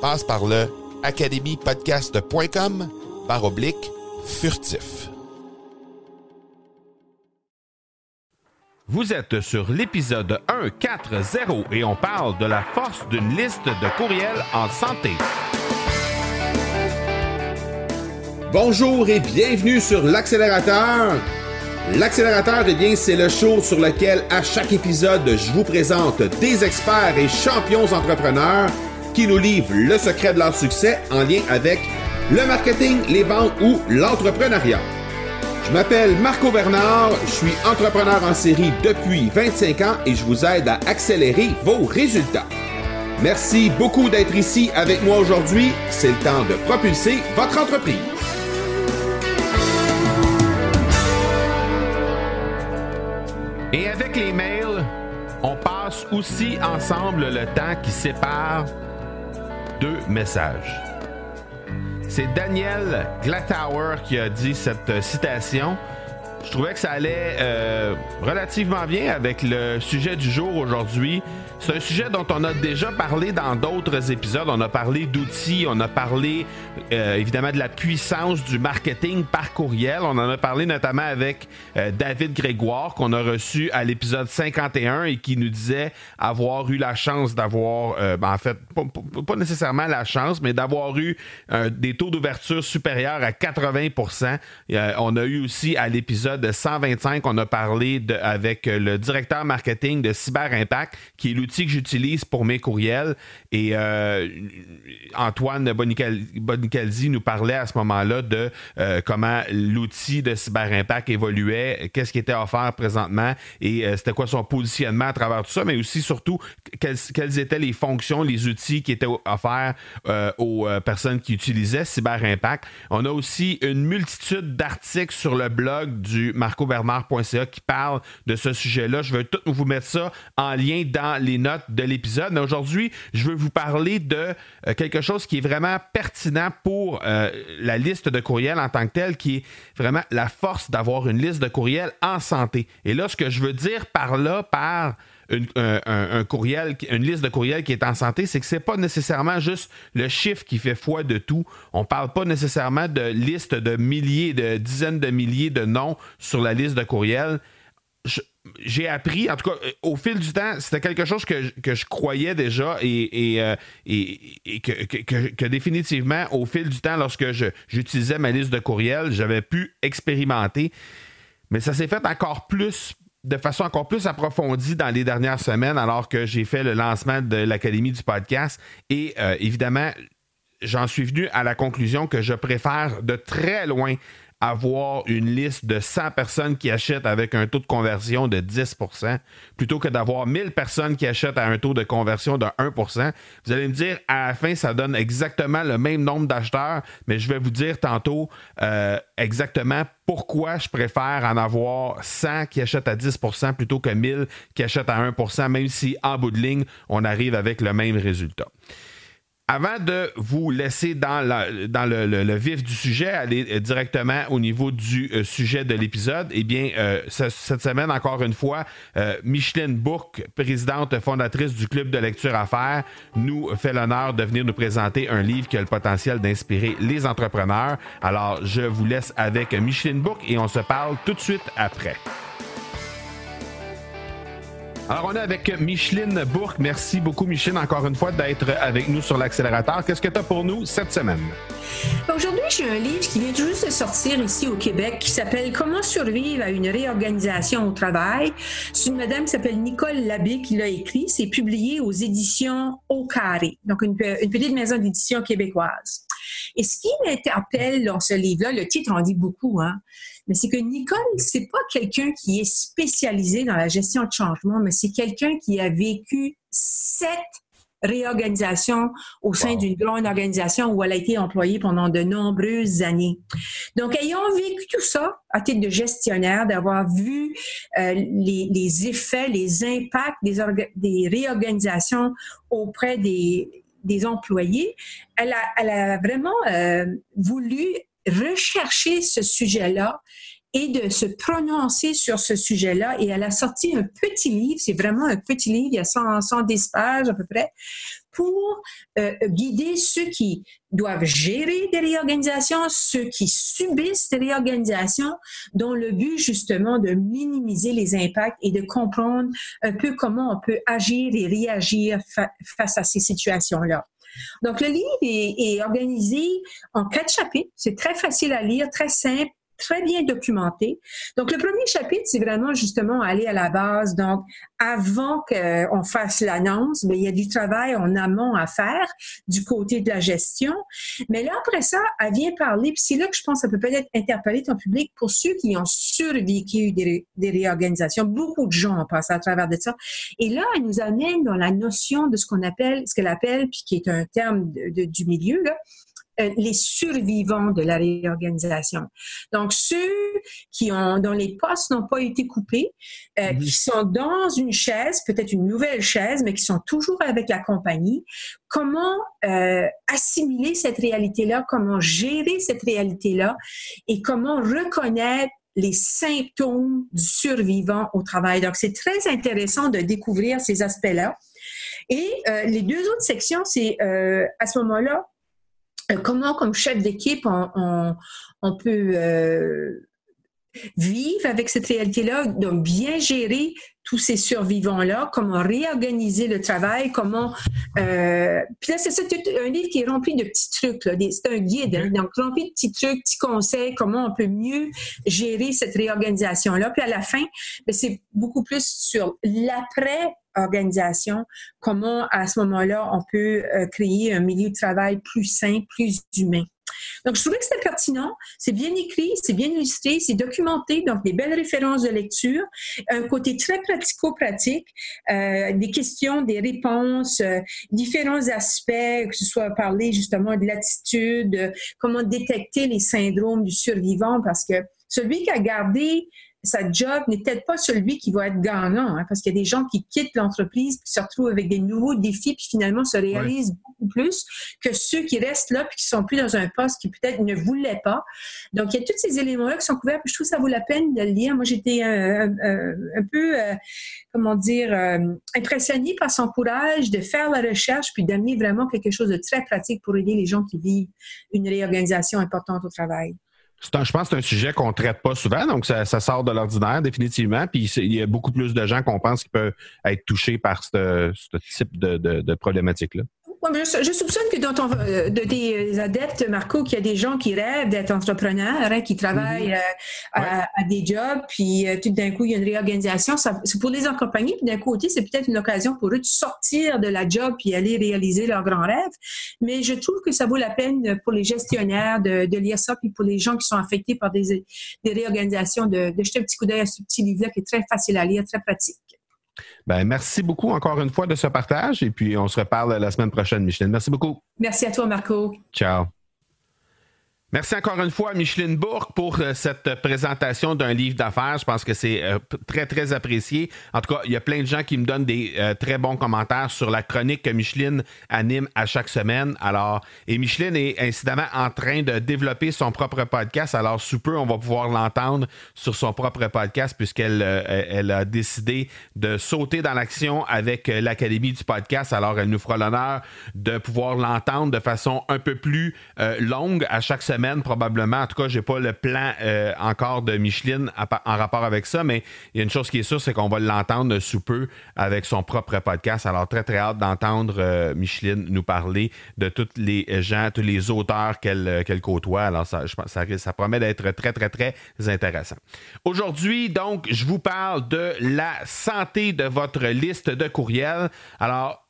Passe par le academypodcast.com par oblique furtif. Vous êtes sur l'épisode 140 et on parle de la force d'une liste de courriels en santé. Bonjour et bienvenue sur l'accélérateur. L'accélérateur, eh bien, c'est le show sur lequel à chaque épisode, je vous présente des experts et champions entrepreneurs qui nous livrent le secret de leur succès en lien avec le marketing, les ventes ou l'entrepreneuriat. Je m'appelle Marco Bernard, je suis entrepreneur en série depuis 25 ans et je vous aide à accélérer vos résultats. Merci beaucoup d'être ici avec moi aujourd'hui. C'est le temps de propulser votre entreprise. Et avec les mails, on passe aussi ensemble le temps qui sépare deux messages. C'est Daniel Glattauer qui a dit cette citation. Je trouvais que ça allait euh, relativement bien avec le sujet du jour aujourd'hui. C'est un sujet dont on a déjà parlé dans d'autres épisodes. On a parlé d'outils, on a parlé euh, évidemment de la puissance du marketing par courriel. On en a parlé notamment avec euh, David Grégoire qu'on a reçu à l'épisode 51 et qui nous disait avoir eu la chance d'avoir, ben, en fait, pas, nécessairement la chance, mais d'avoir eu des taux d'ouverture supérieurs à 80% On a eu aussi à l'épisode 125, on a parlé avec le directeur marketing de Cyber Impact, qui est que j'utilise pour mes courriels. Et euh, Antoine Bonicalzi nous parlait à ce moment-là de euh, comment l'outil de Cyber Impact évoluait, qu'est-ce qui était offert présentement et euh, c'était quoi son positionnement à travers tout ça, mais aussi surtout quelles, étaient les fonctions, les outils qui étaient offerts aux personnes qui utilisaient Cyber Impact. On a aussi une multitude d'articles sur le blog du marcobernard.ca qui parlent de ce sujet-là. Je vais tout vous mettre ça en lien dans les notes de l'épisode. Mais aujourd'hui, je veux vous parler de euh, quelque chose qui est vraiment pertinent pour euh, la liste de courriels en tant que telle, qui est vraiment la force d'avoir une liste de courriels en santé. Et là, ce que je veux dire par là, par courriel, une liste de courriels qui est en santé, c'est que c'est pas nécessairement juste le chiffre qui fait foi de tout. On parle pas nécessairement de liste de milliers, de dizaines de milliers de noms sur la liste de courriels j'ai appris, en tout cas, euh, au fil du temps, c'était quelque chose que, je croyais déjà et, et, euh, que, définitivement, au fil du temps, lorsque j'utilisais ma liste de courriels, j'avais pu expérimenter. Mais ça s'est fait encore plus, de façon encore plus approfondie dans les dernières semaines, alors que j'ai fait le lancement de l'Académie du podcast. Et euh, évidemment, j'en suis venu à la conclusion que je préfère de très loin avoir une liste de 100 personnes qui achètent avec un taux de conversion de 10% plutôt que d'avoir 1000 personnes qui achètent à un taux de conversion de 1% Vous allez me dire, à la fin, ça donne exactement le même nombre d'acheteurs, mais je vais vous dire tantôt euh, exactement pourquoi je préfère en avoir 100 qui achètent à 10% plutôt que 1000 qui achètent à 1% même si en bout de ligne, on arrive avec le même résultat. Avant de vous laisser dans, le, vif du sujet, aller euh, directement au niveau du euh, sujet de l'épisode, eh bien, euh, cette semaine, encore une fois, Micheline Bourque, présidente fondatrice du Club de lecture à faire, nous fait l'honneur de venir nous présenter un livre qui a le potentiel d'inspirer les entrepreneurs. Alors, je vous laisse avec Micheline Bourque et on se parle tout de suite après. Alors, on est avec Micheline Bourque. Merci beaucoup, Micheline, encore une fois, d'être avec nous sur l'accélérateur. Qu'est-ce que tu as pour nous cette semaine? Aujourd'hui, j'ai un livre qui vient juste de sortir ici au Québec qui s'appelle Comment survivre à une réorganisation au travail. C'est une madame qui s'appelle Nicole Labbé qui l'a écrit. C'est publié aux éditions Au Carré, donc une, une petite maison d'édition québécoise. Et ce qui m'interpelle dans ce livre-là, le titre en dit beaucoup, hein, mais c'est que Nicole, c'est pas quelqu'un qui est spécialisé dans la gestion de changement, mais c'est quelqu'un qui a vécu sept réorganisations au sein d'une grande organisation où elle a été employée pendant de nombreuses années. Donc, ayant vécu tout ça à titre de gestionnaire, d'avoir vu euh, les, effets, les impacts des, des réorganisations auprès des, des employés, elle a, elle a vraiment euh, voulu rechercher ce sujet-là et de se prononcer sur ce sujet-là. Et elle a sorti un petit livre, c'est vraiment un petit livre, il y a 100, 110 pages à peu près, pour euh, guider ceux qui doivent gérer des réorganisations, ceux qui subissent des réorganisations, dont le but justement de minimiser les impacts et de comprendre un peu comment on peut agir et réagir face à ces situations-là. Donc, le livre est, organisé en quatre chapitres. C'est très facile à lire, très simple très bien documenté. Donc, le premier chapitre, c'est vraiment justement aller à la base. Donc, avant qu'on fasse l'annonce, mais ben, il y a du travail en amont à faire du côté de la gestion. Mais là, après ça, elle vient parler, puis c'est là que je pense que ça peut peut-être interpeller ton public pour ceux qui ont survécu des, des réorganisations. Beaucoup de gens ont passé à travers de ça. Et là, elle nous amène dans la notion de ce qu'on appelle, ce qu'elle appelle, puis qui est un terme du milieu, là, les survivants de la réorganisation. Donc, ceux qui ont, dont les postes n'ont pas été coupés, euh, qui sont dans une chaise, peut-être une nouvelle chaise, mais qui sont toujours avec la compagnie, comment euh, assimiler cette réalité-là, comment gérer cette réalité-là et comment reconnaître les symptômes du survivant au travail? Donc, c'est très intéressant de découvrir ces aspects-là. Et les deux autres sections, c'est à ce moment-là, euh, comment, comme chef d'équipe, on, peut euh, vivre avec cette réalité-là, donc bien gérer tous ces survivants-là, comment réorganiser le travail, comment... Euh, puis là, c'est un livre qui est rempli de petits trucs, c'est un guide, hein, donc rempli de petits trucs, petits conseils, comment on peut mieux gérer cette réorganisation-là. Puis à la fin, ben, c'est beaucoup plus sur l'après organisation, comment à ce moment-là on peut euh, créer un milieu de travail plus sain, plus humain. Donc, je trouvais que c'était pertinent. C'est bien écrit, c'est bien illustré, c'est documenté, donc des belles références de lecture, un côté très pratico-pratique, euh, des questions, des réponses, euh, différents aspects, que ce soit parler justement de l'attitude, comment détecter les syndromes du survivant, parce que celui qui a gardé sa job n'est peut-être pas celui qui va être gagnant, hein, parce qu'il y a des gens qui quittent l'entreprise puis se retrouvent avec des nouveaux défis puis finalement se réalisent beaucoup plus que ceux qui restent là puis qui sont plus dans un poste qui peut-être ne voulaient pas. Donc il y a tous ces éléments-là qui sont couverts puis je trouve que ça vaut la peine de le lire. Moi j'étais un, peu, euh, comment dire, euh, impressionnée par son courage de faire la recherche puis d'amener vraiment quelque chose de très pratique pour aider les gens qui vivent une réorganisation importante au travail je pense que c'est un sujet qu'on ne traite pas souvent, donc ça, sort de l'ordinaire définitivement. Puis il y a beaucoup plus de gens qu'on pense qui peuvent être touchés par ce, type de problématique-là je, soupçonne que dans ton, euh, de tes adeptes, Marco, qu'il y a des gens qui rêvent d'être entrepreneurs, hein, qui travaillent mhm. euh, à, des jobs, puis euh, tout d'un coup, il y a une réorganisation. C'est pour les accompagner, puis d'un côté, c'est peut-être une occasion pour eux de sortir de la job puis aller réaliser leurs grands rêves. Mais je trouve que ça vaut la peine pour les gestionnaires de, de lire ça, puis pour les gens qui sont affectés par des, des réorganisations, de, de jeter un petit coup d'œil à ce petit livre-là qui est très facile à lire, très pratique. Ben, merci beaucoup encore une fois de ce partage et puis on se reparle la semaine prochaine, Micheline. Merci beaucoup. Merci à toi, Marco. Ciao. Merci encore une fois à Micheline Bourque pour euh, cette présentation d'un livre d'affaires. Je pense que c'est euh, très, très apprécié. En tout cas, il y a plein de gens qui me donnent des euh, très bons commentaires sur la chronique que Micheline anime à chaque semaine. Alors, et Micheline est incidemment en train de développer son propre podcast. Alors, sous peu, on va pouvoir l'entendre sur son propre podcast puisqu'elle elle a décidé de sauter dans l'action avec l'Académie du podcast. Alors, elle nous fera l'honneur de pouvoir l'entendre de façon un peu plus longue à chaque semaine probablement. En tout cas, j'ai pas le plan euh, encore de Micheline en rapport avec ça, mais il y a une chose qui est sûre, c'est qu'on va l'entendre sous peu avec son propre podcast. Alors, très, très hâte d'entendre euh, Micheline nous parler de tous les gens, tous les auteurs qu'elle euh, côtoie. Alors, ça, ça, ça promet d'être très, très, très intéressant. Aujourd'hui, donc, je vous parle de la santé de votre liste de courriels. Alors,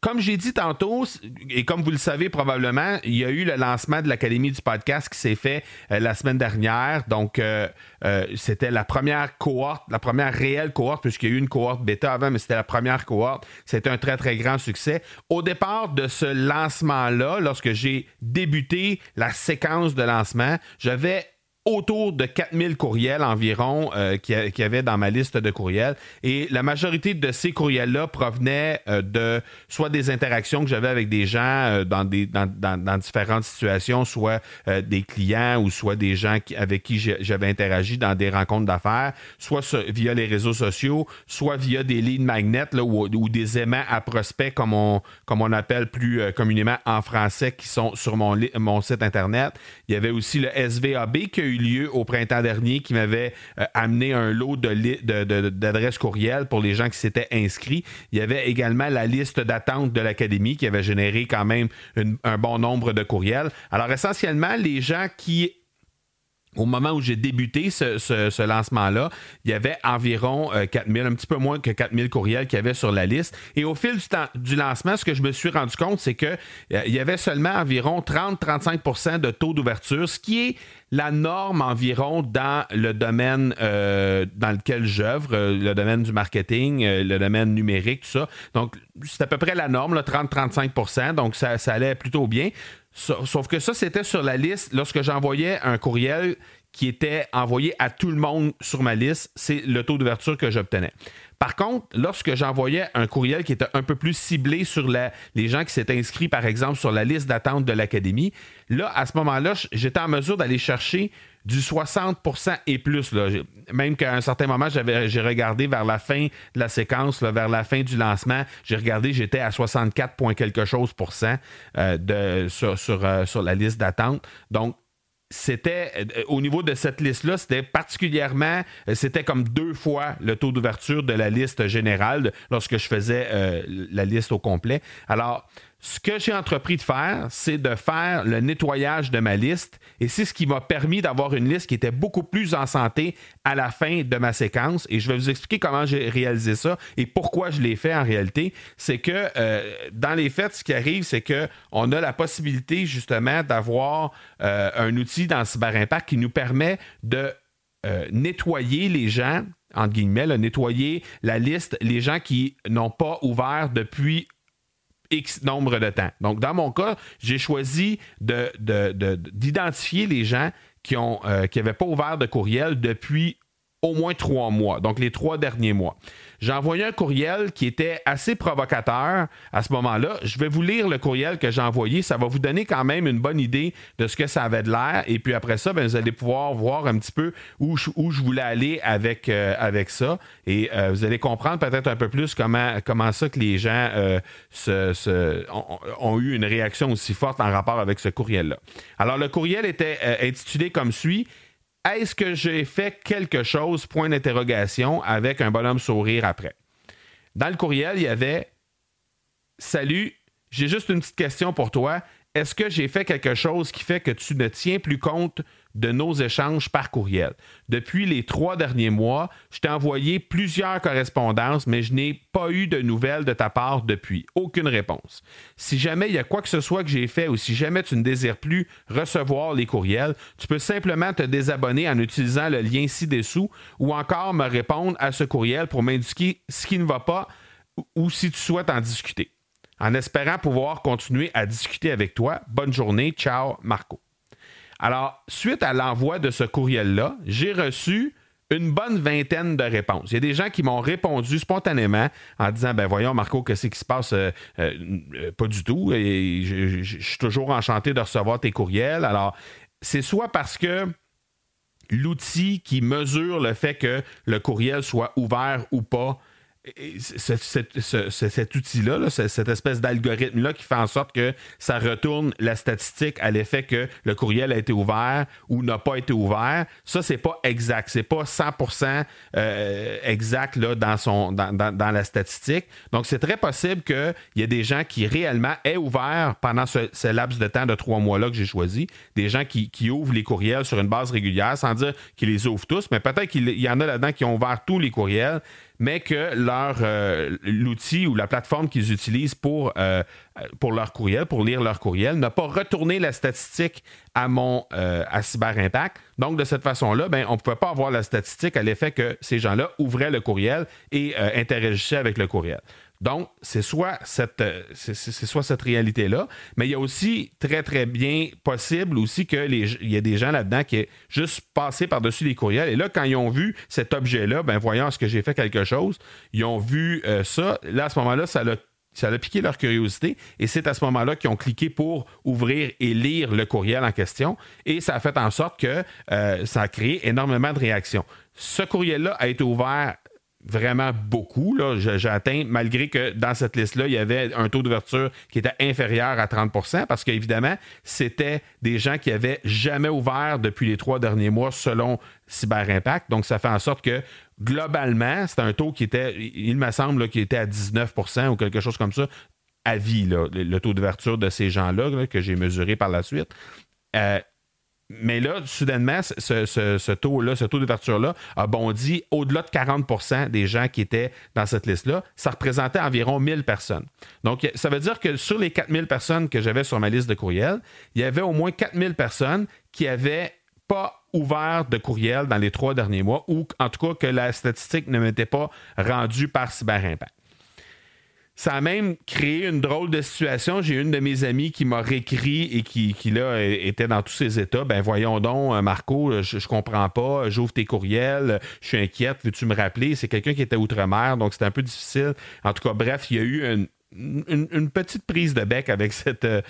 comme j'ai dit tantôt, et comme vous le savez probablement, il y a eu le lancement de l'Académie du podcast qui s'est fait euh, la semaine dernière. Donc, euh, euh, c'était la première cohorte, la première réelle cohorte, puisqu'il y a eu une cohorte bêta avant, mais c'était la première cohorte. C'était un très, très grand succès. Au départ de ce lancement-là, lorsque j'ai débuté la séquence de lancement, j'avais autour de 4000 courriels environ euh, qu'il y avait dans ma liste de courriels. Et la majorité de ces courriels-là provenaient euh, de soit des interactions que j'avais avec des gens euh, dans, des, dans, différentes situations, soit des clients ou soit des gens avec qui j'avais interagi dans des rencontres d'affaires, soit via les réseaux sociaux, soit via des lignes magnets ou, des aimants à prospects, comme on, comme on appelle plus communément en français, qui sont sur mon, mon site Internet. Il y avait aussi le SVAB qui a eu lieu au printemps dernier qui m'avait euh, amené un lot d'adresses courriels pour les gens qui s'étaient inscrits. Il y avait également la liste d'attente de l'Académie qui avait généré quand même un bon nombre de courriels. Alors essentiellement, les gens qui au moment où j'ai débuté ce, lancement-là, il y avait environ 4000, euh, un petit peu moins que 4000 courriels qu'il y avait sur la liste. Et au fil du, lancement, ce que je me suis rendu compte, c'est qu'il euh, y avait seulement environ 30-35% de taux d'ouverture, ce qui est la norme environ dans le domaine euh, dans lequel j'œuvre, le domaine du marketing, le domaine numérique, tout ça. Donc, c'est à peu près la norme, 30-35% donc ça allait plutôt bien. Sauf que ça, c'était sur la liste. Lorsque j'envoyais un courriel qui était envoyé à tout le monde sur ma liste, c'est le taux d'ouverture que j'obtenais. Par contre, lorsque j'envoyais un courriel qui était un peu plus ciblé sur les gens qui s'étaient inscrits, par exemple, sur la liste d'attente de l'Académie, là, à ce moment-là, j'étais en mesure d'aller chercher du 60% et plus. Là. Même qu'à un certain moment, j'ai regardé vers la fin de la séquence, vers la fin du lancement, j'ai regardé, j'étais à 64 quelque chose pour cent euh, de, sur, euh, sur, la liste d'attente. Donc, c'était euh, au niveau de cette liste-là, c'était particulièrement, c'était comme deux fois le taux d'ouverture de la liste générale lorsque je faisais la liste au complet. Alors, ce que j'ai entrepris de faire, c'est de faire le nettoyage de ma liste et c'est ce qui m'a permis d'avoir une liste qui était beaucoup plus en santé à la fin de ma séquence. Et je vais vous expliquer comment j'ai réalisé ça et pourquoi je l'ai fait en réalité. C'est que euh, dans les faits, ce qui arrive, c'est qu'on a la possibilité justement d'avoir euh, un outil dans Cyber Impact qui nous permet de euh, nettoyer les gens entre guillemets, nettoyer la liste, les gens qui n'ont pas ouvert depuis X nombre de temps. Donc, dans mon cas, j'ai choisi d'identifier de, les gens qui n'avaient euh, pas ouvert de courriel depuis au moins trois mois, donc les trois derniers mois. J'ai envoyé un courriel qui était assez provocateur à ce moment-là. Je vais vous lire le courriel que j'ai envoyé. Ça va vous donner quand même une bonne idée de ce que ça avait de l'air. Et puis après ça, ben, vous allez pouvoir voir un petit peu où je, où je voulais aller avec, euh, avec ça. Et euh, vous allez comprendre peut-être un peu plus comment, comment ça que les gens euh, se, ont, eu une réaction aussi forte en rapport avec ce courriel-là. Alors, le courriel était intitulé comme suit. Est-ce que j'ai fait quelque chose, point d'interrogation, avec un bonhomme sourire après? Dans le courriel, il y avait Salut, j'ai juste une petite question pour toi. Est-ce que j'ai fait quelque chose qui fait que tu ne tiens plus compte de nos échanges par courriel. Depuis les trois derniers mois, je t'ai envoyé plusieurs correspondances, mais je n'ai pas eu de nouvelles de ta part depuis. Aucune réponse. Si jamais il y a quoi que ce soit que j'ai fait ou si jamais tu ne désires plus recevoir les courriels, tu peux simplement te désabonner en utilisant le lien ci-dessous ou encore me répondre à ce courriel pour m'indiquer ce qui ne va pas ou si tu souhaites en discuter. En espérant pouvoir continuer à discuter avec toi, bonne journée. Ciao, Marco. Alors, suite à l'envoi de ce courriel-là, j'ai reçu une bonne vingtaine de réponses. Il y a des gens qui m'ont répondu spontanément en disant ben voyons Marco qu'est-ce qui se passe? Euh, euh, pas du tout et je, je suis toujours enchanté de recevoir tes courriels. Alors c'est soit parce que l'outil qui mesure le fait que le courriel soit ouvert ou pas cet outil-là, cette espèce d'algorithme-là qui fait en sorte que ça retourne la statistique à l'effet que le courriel a été ouvert ou n'a pas été ouvert, ça, c'est pas exact. C'est pas 100% euh, exact dans, la statistique. Donc, c'est très possible qu'il y ait des gens qui réellement aient ouvert pendant ce, laps de temps de trois mois-là que j'ai choisi, des gens qui, ouvrent les courriels sur une base régulière, sans dire qu'ils les ouvrent tous, mais peut-être qu'il y en a là-dedans qui ont ouvert tous les courriels mais que euh, l'outil ou la plateforme qu'ils utilisent pour, euh, pour leur courriel, pour lire leur courriel, n'a pas retourné la statistique à mon euh, Cyber Impact. Donc, de cette façon-là, ben, on ne pouvait pas avoir la statistique à l'effet que ces gens-là ouvraient le courriel et interagissaient avec le courriel. Donc, c'est soit cette, euh, c'est, soit cette réalité-là, mais il y a aussi très, très bien possible aussi qu'il y a des gens là-dedans qui est juste passé par-dessus les courriels. Et là, quand ils ont vu cet objet-là, ben voyons, est-ce que j'ai fait quelque chose? Ils ont vu euh, ça. Là, à ce moment-là, ça a piqué leur curiosité et c'est à ce moment-là qu'ils ont cliqué pour ouvrir et lire le courriel en question et ça a fait en sorte que euh, ça a créé énormément de réactions. Ce courriel-là a été ouvert vraiment beaucoup. J'ai atteint, malgré que dans cette liste-là, il y avait un taux d'ouverture qui était inférieur à 30% parce qu'évidemment, c'était des gens qui avaient jamais ouvert depuis les trois derniers mois selon Cyber Impact. Donc, ça fait en sorte que globalement, c'est un taux qui était, il me semble, qui était à 19% ou quelque chose comme ça à vie, le, taux d'ouverture de ces gens-là que j'ai mesuré par la suite. Euh, mais là, soudainement, ce, taux-là, ce taux d'ouverture-là a bondi au-delà de 40% des gens qui étaient dans cette liste-là. Ça représentait environ 1000 personnes. Donc, ça veut dire que sur les 4000 personnes que j'avais sur ma liste de courriels, il y avait au moins 4000 personnes qui n'avaient pas ouvert de courriel dans les trois derniers mois ou en tout cas que la statistique ne m'était pas rendue par Cyber Impact. Ça a même créé une drôle de situation. J'ai une de mes amies qui m'a réécrit et qui, qui, là, était dans tous ces états. Ben, voyons donc, euh, Marco, je, je comprends pas. J'ouvre tes courriels. Je suis inquiète. Veux-tu me rappeler? C'est quelqu'un qui était outre-mer, donc c'était un peu difficile. En tout cas, bref, il y a eu une, une, petite prise de bec avec cette, euh,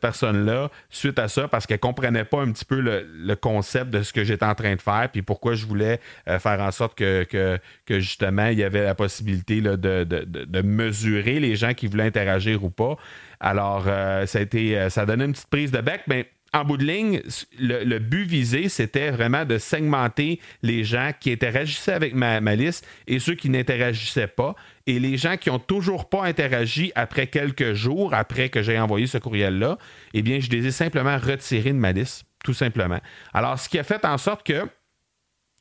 personne-là suite à ça parce qu'elle comprenait pas un petit peu le, concept de ce que j'étais en train de faire puis pourquoi je voulais euh, faire en sorte que, justement il y avait la possibilité de, de, mesurer les gens qui voulaient interagir ou pas. Alors, euh, ça a été ça a donné une petite prise de bec, mais en bout de ligne, le, but visé, c'était vraiment de segmenter les gens qui interagissaient avec ma, liste et ceux qui n'interagissaient pas. Et les gens qui n'ont toujours pas interagi après quelques jours, après que j'ai envoyé ce courriel-là, eh bien, je les ai simplement retirés de ma liste, tout simplement. Alors, ce qui a fait en sorte que,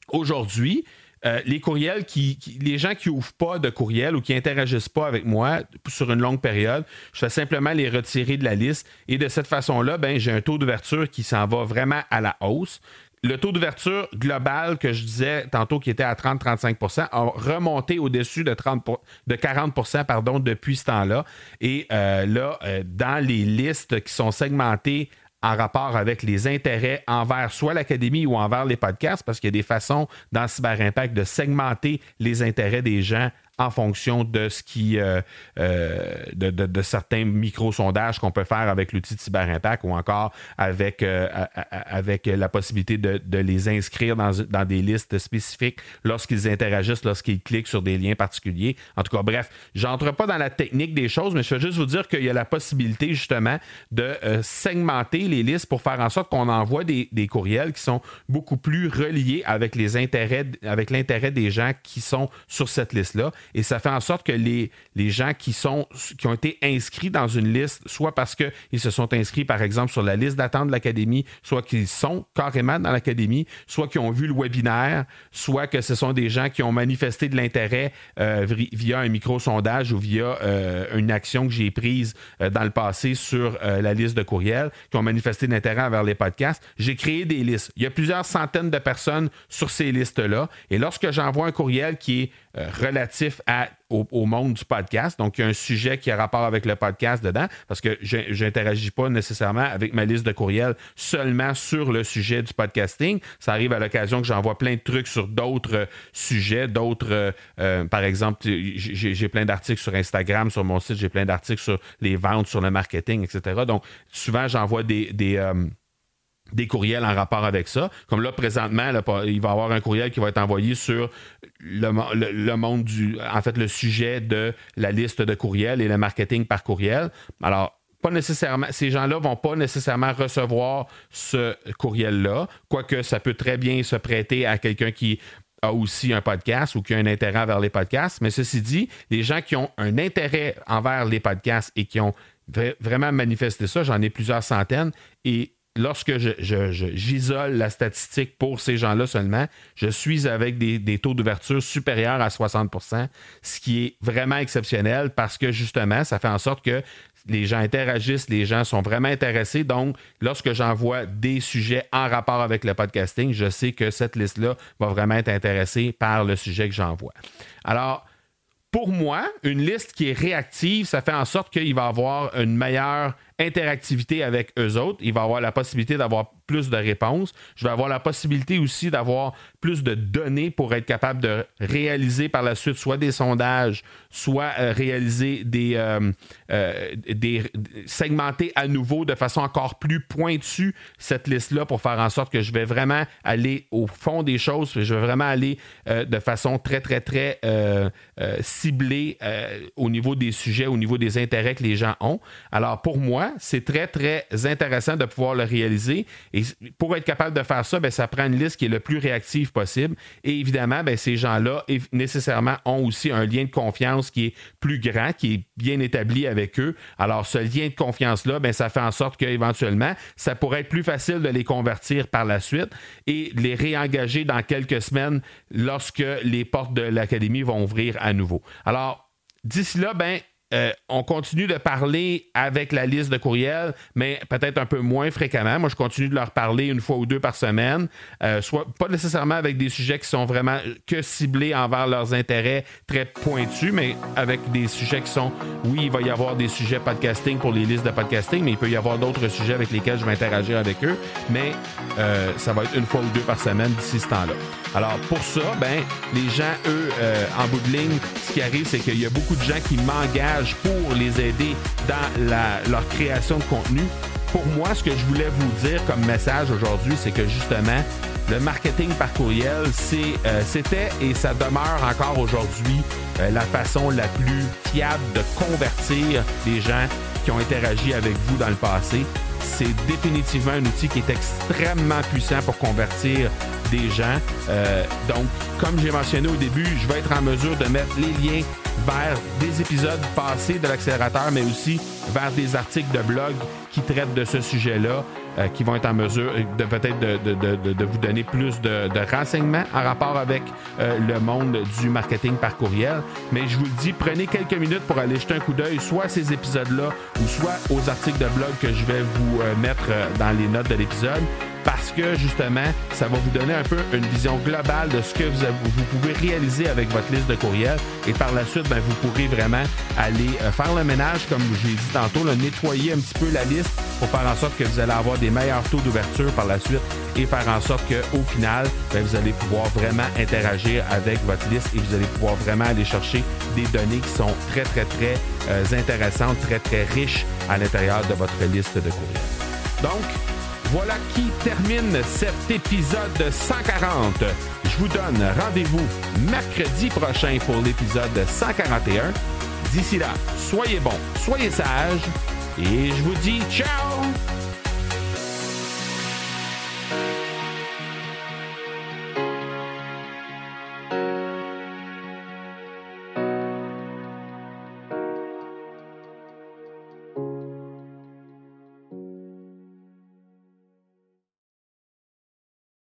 aujourd'hui, euh, les courriels qui, les gens qui ouvrent pas de courriel ou qui interagissent pas avec moi sur une longue période, je fais simplement les retirer de la liste et de cette façon-là, ben j'ai un taux d'ouverture qui s'en va vraiment à la hausse. Le taux d'ouverture global que je disais tantôt qui était à 30-35% a remonté au-dessus de, 30 de 40% pardon, depuis ce temps-là. Et euh, là, euh, dans les listes qui sont segmentées en rapport avec les intérêts envers soit l'académie ou envers les podcasts, parce qu'il y a des façons dans Cyber Impact de segmenter les intérêts des gens en fonction de ce qui euh, euh, de, certains micro-sondages qu'on peut faire avec l'outil de Cyber Impact ou encore avec, euh, avec la possibilité de, les inscrire dans, dans, des listes spécifiques lorsqu'ils interagissent, lorsqu'ils cliquent sur des liens particuliers. En tout cas, bref, j'entre pas dans la technique des choses, mais je veux juste vous dire qu'il y a la possibilité justement de segmenter les listes pour faire en sorte qu'on envoie des, des, courriels qui sont beaucoup plus reliés avec les intérêts, avec l'intérêt des gens qui sont sur cette liste-là et ça fait en sorte que les, gens qui ont été inscrits dans une liste, soit parce qu'ils se sont inscrits, par exemple, sur la liste d'attente de l'Académie, soit qu'ils sont carrément dans l'Académie, soit qu'ils ont vu le webinaire, soit que ce sont des gens qui ont manifesté de l'intérêt euh, via un micro-sondage ou via euh, une action que j'ai prise euh, dans le passé sur la liste de courriels, qui ont manifesté de l'intérêt envers les podcasts. J'ai créé des listes. Il y a plusieurs centaines de personnes sur ces listes-là. Et lorsque j'envoie un courriel qui est relatif à, au, monde du podcast. Donc, il y a un sujet qui a rapport avec le podcast dedans, parce que je n'interagis pas nécessairement avec ma liste de courriels seulement sur le sujet du podcasting. Ça arrive à l'occasion que j'envoie plein de trucs sur d'autres sujets, d'autres, par exemple, j'ai plein d'articles sur Instagram, sur mon site, j'ai plein d'articles sur les ventes, sur le marketing, etc. Donc, souvent, j'envoie des, des courriels en rapport avec ça. Comme là, présentement, il va y avoir un courriel qui va être envoyé sur le, monde du. En fait, le sujet de la liste de courriels et le marketing par courriel. Alors, pas nécessairement, ces gens-là vont pas nécessairement recevoir ce courriel-là, quoique ça peut très bien se prêter à quelqu'un qui a aussi un podcast ou qui a un intérêt vers les podcasts. Mais ceci dit, les gens qui ont un intérêt envers les podcasts et qui ont vraiment manifesté ça, j'en ai plusieurs centaines, et lorsque j'isole la statistique pour ces gens-là seulement, je suis avec des, taux d'ouverture supérieurs à 60% ce qui est vraiment exceptionnel parce que justement, ça fait en sorte que les gens interagissent, les gens sont vraiment intéressés. Donc, lorsque j'envoie des sujets en rapport avec le podcasting, je sais que cette liste-là va vraiment être intéressée par le sujet que j'envoie. Alors, pour moi, une liste qui est réactive, ça fait en sorte qu'il va avoir une meilleure interactivité avec eux autres. Il va avoir la possibilité d'avoir plus de réponses. Je vais avoir la possibilité aussi d'avoir plus de données pour être capable de réaliser par la suite soit des sondages, soit euh, réaliser des, euh, euh, des segmenter à nouveau de façon encore plus pointue cette liste-là pour faire en sorte que je vais vraiment aller au fond des choses, je vais vraiment aller de façon très, très, très ciblée au niveau des sujets, au niveau des intérêts que les gens ont. Alors pour moi, c'est très, très intéressant de pouvoir le réaliser. Et pour être capable de faire ça, ben, ça prend une liste qui est le plus réactive possible. Et évidemment, ben, ces gens-là, nécessairement, ont aussi un lien de confiance qui est plus grand, qui est bien établi avec eux. Alors, ce lien de confiance-là, ben, ça fait en sorte qu'éventuellement, ça pourrait être plus facile de les convertir par la suite et les réengager dans quelques semaines lorsque les portes de l'académie vont ouvrir à nouveau. Alors, D'ici là, ben, euh, on continue de parler avec la liste de courriels, mais peut-être un peu moins fréquemment. Moi, je continue de leur parler une fois ou deux par semaine, euh, soit pas nécessairement avec des sujets qui sont vraiment que ciblés envers leurs intérêts très pointus, mais avec des sujets qui sont, oui, il va y avoir des sujets podcasting pour les listes de podcasting, mais il peut y avoir d'autres sujets avec lesquels je vais interagir avec eux, mais euh, ça va être une fois ou deux par semaine d'ici ce temps-là. Alors, pour ça, ben, les gens, eux, en bout de ligne, ce qui arrive, c'est qu'il y a beaucoup de gens qui m'engagent pour les aider dans leur création de contenu. Pour moi, ce que je voulais vous dire comme message aujourd'hui, c'est que justement, le marketing par courriel, euh, c'était et ça demeure encore aujourd'hui euh, la façon la plus fiable de convertir les gens qui ont interagi avec vous dans le passé. C'est définitivement un outil qui est extrêmement puissant pour convertir des gens. Euh, donc, comme j'ai mentionné au début, je vais être en mesure de mettre les liens vers des épisodes passés de l'accélérateur, mais aussi vers des articles de blog qui traitent de ce sujet-là, euh, qui vont être en mesure de peut-être de, vous donner plus de, renseignements en rapport avec euh, le monde du marketing par courriel. Mais je vous le dis, prenez quelques minutes pour aller jeter un coup d'œil, soit à ces épisodes-là, ou soit aux articles de blog que je vais vous euh, mettre dans les notes de l'épisode parce que justement, ça va vous donner un peu une vision globale de ce que vous, pouvez réaliser avec votre liste de courriels. Et par la suite, ben, vous pourrez vraiment aller euh, faire le ménage, comme j'ai dit tantôt, nettoyer un petit peu la liste pour faire en sorte que vous allez avoir des meilleurs taux d'ouverture par la suite et faire en sorte qu'au final, ben, vous allez pouvoir vraiment interagir avec votre liste et vous allez pouvoir vraiment aller chercher des données qui sont très, très, très euh, intéressantes, très, très riches à l'intérieur de votre liste de courriels. Donc, voilà qui termine cet épisode 140. Je vous donne rendez-vous mercredi prochain pour l'épisode 141. D'ici là, soyez bons, soyez sages et je vous dis ciao